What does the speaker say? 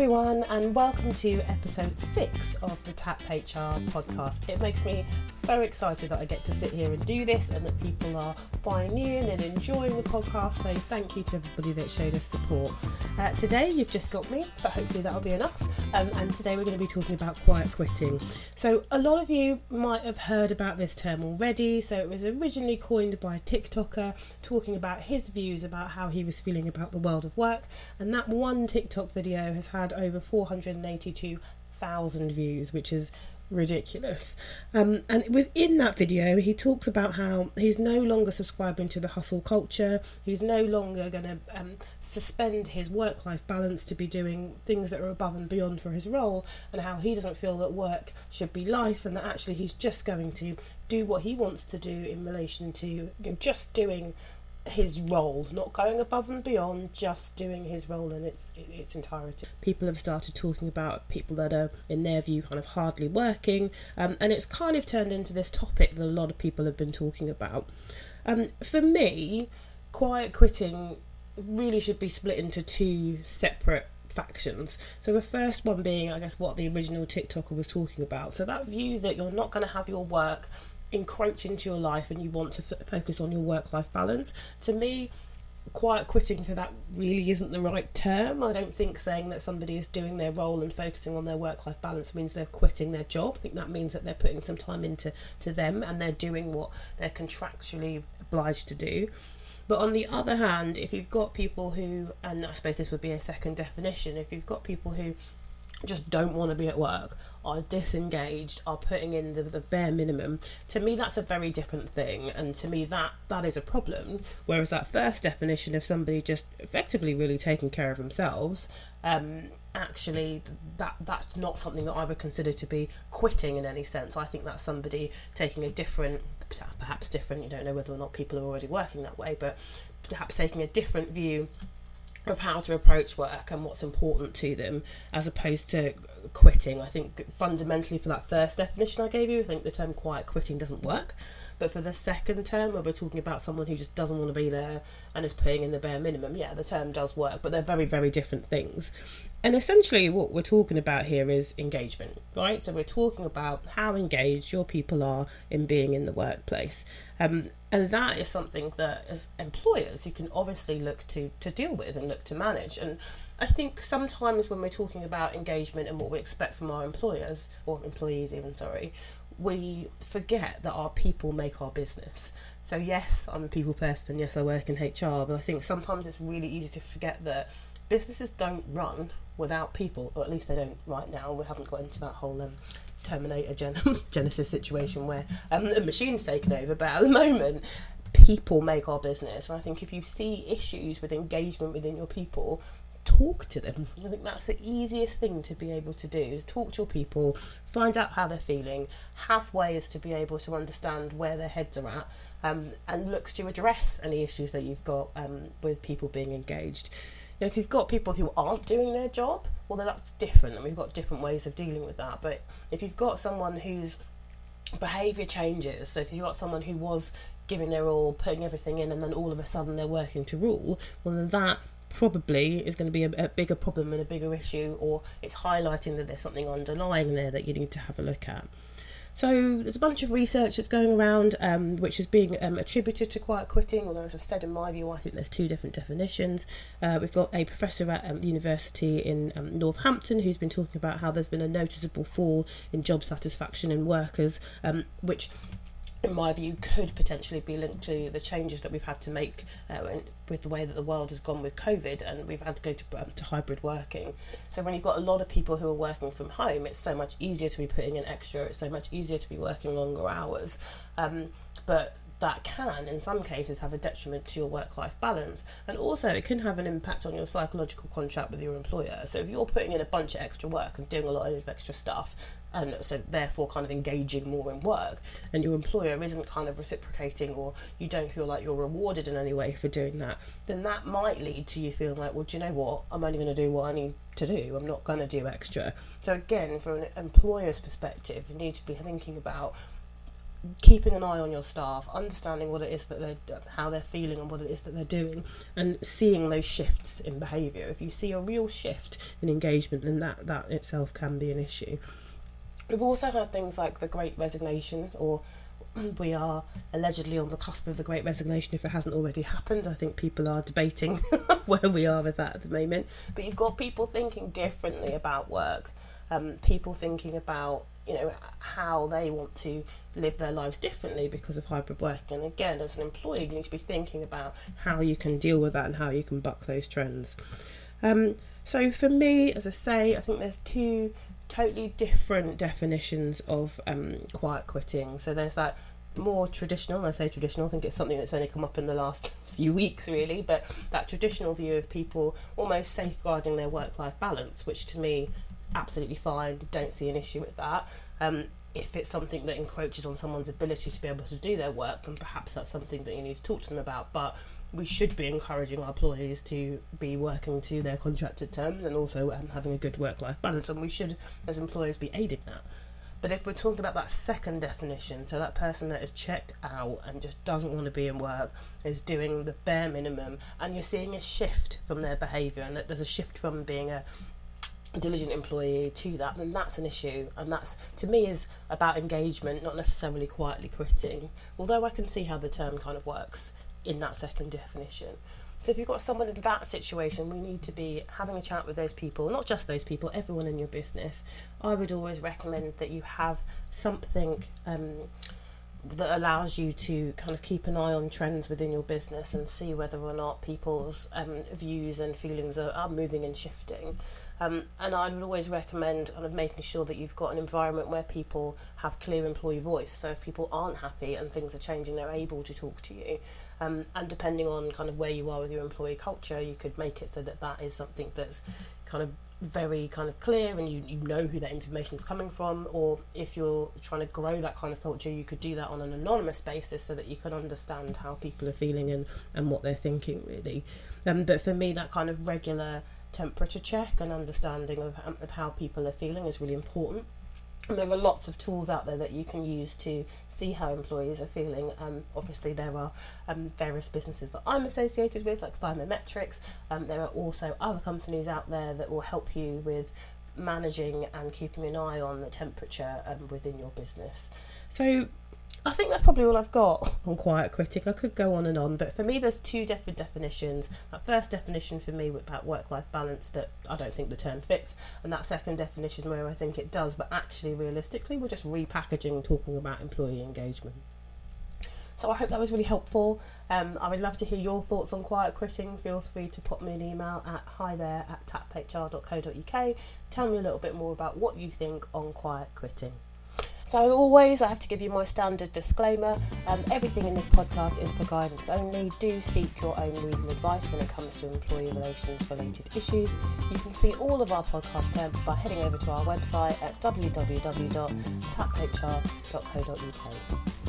everyone, and welcome to episode six of the Tap HR podcast. It makes me so excited that I get to sit here and do this, and that people are buying in and enjoying the podcast. So, thank you to everybody that showed us support. Uh, today, you've just got me, but hopefully, that'll be enough. Um, and today, we're going to be talking about quiet quitting. So, a lot of you might have heard about this term already. So, it was originally coined by a TikToker talking about his views about how he was feeling about the world of work, and that one TikTok video has had over 482,000 views, which is ridiculous. Um, and within that video, he talks about how he's no longer subscribing to the hustle culture. He's no longer going to um, suspend his work life balance to be doing things that are above and beyond for his role, and how he doesn't feel that work should be life, and that actually he's just going to do what he wants to do in relation to you know, just doing his role, not going above and beyond, just doing his role in its its entirety. People have started talking about people that are, in their view, kind of hardly working, um, and it's kind of turned into this topic that a lot of people have been talking about. Um, for me, quiet quitting really should be split into two separate factions. So the first one being, I guess, what the original TikToker was talking about. So that view that you're not going to have your work encroach into your life and you want to f- focus on your work life balance. To me, quiet quitting for that really isn't the right term. I don't think saying that somebody is doing their role and focusing on their work life balance means they're quitting their job. I think that means that they're putting some time into to them and they're doing what they're contractually obliged to do. But on the other hand, if you've got people who, and I suppose this would be a second definition, if you've got people who just don't want to be at work, are disengaged, are putting in the, the bare minimum, to me that's a very different thing. And to me that that is a problem. Whereas that first definition of somebody just effectively really taking care of themselves, um, actually that that's not something that I would consider to be quitting in any sense. I think that's somebody taking a different perhaps different, you don't know whether or not people are already working that way, but perhaps taking a different view of how to approach work and what's important to them as opposed to quitting. I think fundamentally for that first definition I gave you, I think the term quiet quitting doesn't work. But for the second term, where we're talking about someone who just doesn't want to be there and is putting in the bare minimum, yeah, the term does work, but they're very, very different things. And essentially, what we're talking about here is engagement, right? So we're talking about how engaged your people are in being in the workplace. Um, and that is something that, as employers, you can obviously look to, to deal with and look to manage. And I think sometimes when we're talking about engagement and what we expect from our employers, or employees even, sorry, we forget that our people make our business. So, yes, I'm a people person, yes, I work in HR, but I think sometimes it's really easy to forget that businesses don't run without people, or at least they don't right now. We haven't got into that whole um, Terminator Gen- Genesis situation where um, the machine's taken over, but at the moment, people make our business. And I think if you see issues with engagement within your people, talk to them. I think that's the easiest thing to be able to do is talk to your people, find out how they're feeling, have ways to be able to understand where their heads are at, um, and look to address any issues that you've got um, with people being engaged. Now, if you've got people who aren't doing their job, well, then that's different, and we've got different ways of dealing with that. But if you've got someone whose behaviour changes, so if you've got someone who was giving their all, putting everything in, and then all of a sudden they're working to rule, well, then that probably is going to be a, a, bigger problem and a bigger issue, or it's highlighting that there's something underlying there that you need to have a look at. So there's a bunch of research that's going around, um, which is being um, attributed to quiet quitting. Although, as I've said, in my view, I think there's two different definitions. Uh, we've got a professor at um, university in um, Northampton who's been talking about how there's been a noticeable fall in job satisfaction in workers, um, which in my view, could potentially be linked to the changes that we've had to make uh, with the way that the world has gone with COVID, and we've had to go to, um, to hybrid working. So when you've got a lot of people who are working from home, it's so much easier to be putting in extra. It's so much easier to be working longer hours. Um, but that can, in some cases, have a detriment to your work life balance. And also, it can have an impact on your psychological contract with your employer. So, if you're putting in a bunch of extra work and doing a lot of extra stuff, and so therefore kind of engaging more in work, and your employer isn't kind of reciprocating, or you don't feel like you're rewarded in any way for doing that, then that might lead to you feeling like, well, do you know what? I'm only going to do what I need to do. I'm not going to do extra. So, again, from an employer's perspective, you need to be thinking about keeping an eye on your staff, understanding what it is that they're, how they're feeling and what it is that they're doing, and seeing those shifts in behaviour. If you see a real shift in engagement, then that that itself can be an issue. We've also had things like the Great Resignation, or we are allegedly on the cusp of the Great Resignation if it hasn't already happened. I think people are debating where we are with that at the moment. But you've got people thinking differently about work, um, people thinking about you know how they want to live their lives differently because of hybrid working. And again, as an employer, you need to be thinking about how you can deal with that and how you can buck those trends. Um, so for me, as I say, I think there's two totally different definitions of um, quiet quitting. So there's that more traditional, I say traditional, I think it's something that's only come up in the last few weeks really, but that traditional view of people almost safeguarding their work life balance, which to me, absolutely fine, don't see an issue with that. Um, if it's something that encroaches on someone's ability to be able to do their work, then perhaps that's something that you need to talk to them about. But we should be encouraging our employees to be working to their contracted terms and also um, having a good work life balance, and we should, as employers, be aiding that. But if we're talking about that second definition, so that person that is checked out and just doesn't want to be in work, is doing the bare minimum, and you're seeing a shift from their behaviour, and that there's a shift from being a diligent employee to that, then that's an issue. And that's, to me, is about engagement, not necessarily quietly quitting. Although I can see how the term kind of works in that second definition. So if you've got someone in that situation, we need to be having a chat with those people, not just those people, everyone in your business. I would always recommend that you have something um, that allows you to kind of keep an eye on trends within your business and see whether or not people's um, views and feelings are, are moving and shifting. Um, and I would always recommend kind of making sure that you've got an environment where people have clear employee voice. So if people aren't happy and things are changing, they're able to talk to you. Um, and depending on kind of where you are with your employee culture, you could make it so that that is something that's kind of very kind of clear and you, you know who that information is coming from or if you're trying to grow that kind of culture you could do that on an anonymous basis so that you can understand how people are feeling and, and what they're thinking really. Um, but for me that kind of regular temperature check and understanding of, um, of how people are feeling is really important there are lots of tools out there that you can use to see how employees are feeling. Um, obviously, there are um, various businesses that I'm associated with, like Thermometrics. Um, there are also other companies out there that will help you with managing and keeping an eye on the temperature um, within your business. So, I think that's probably all I've got on quiet quitting. I could go on and on, but for me, there's two different definitions. That first definition for me about work life balance that I don't think the term fits, and that second definition where I think it does, but actually, realistically, we're just repackaging talking about employee engagement. So I hope that was really helpful. Um, I would love to hear your thoughts on quiet quitting. Feel free to pop me an email at hi there at taphr.co.uk. Tell me a little bit more about what you think on quiet quitting. So, as always, I have to give you my standard disclaimer. Um, everything in this podcast is for guidance only. Do seek your own legal advice when it comes to employee relations related issues. You can see all of our podcast terms by heading over to our website at www.taphr.co.uk.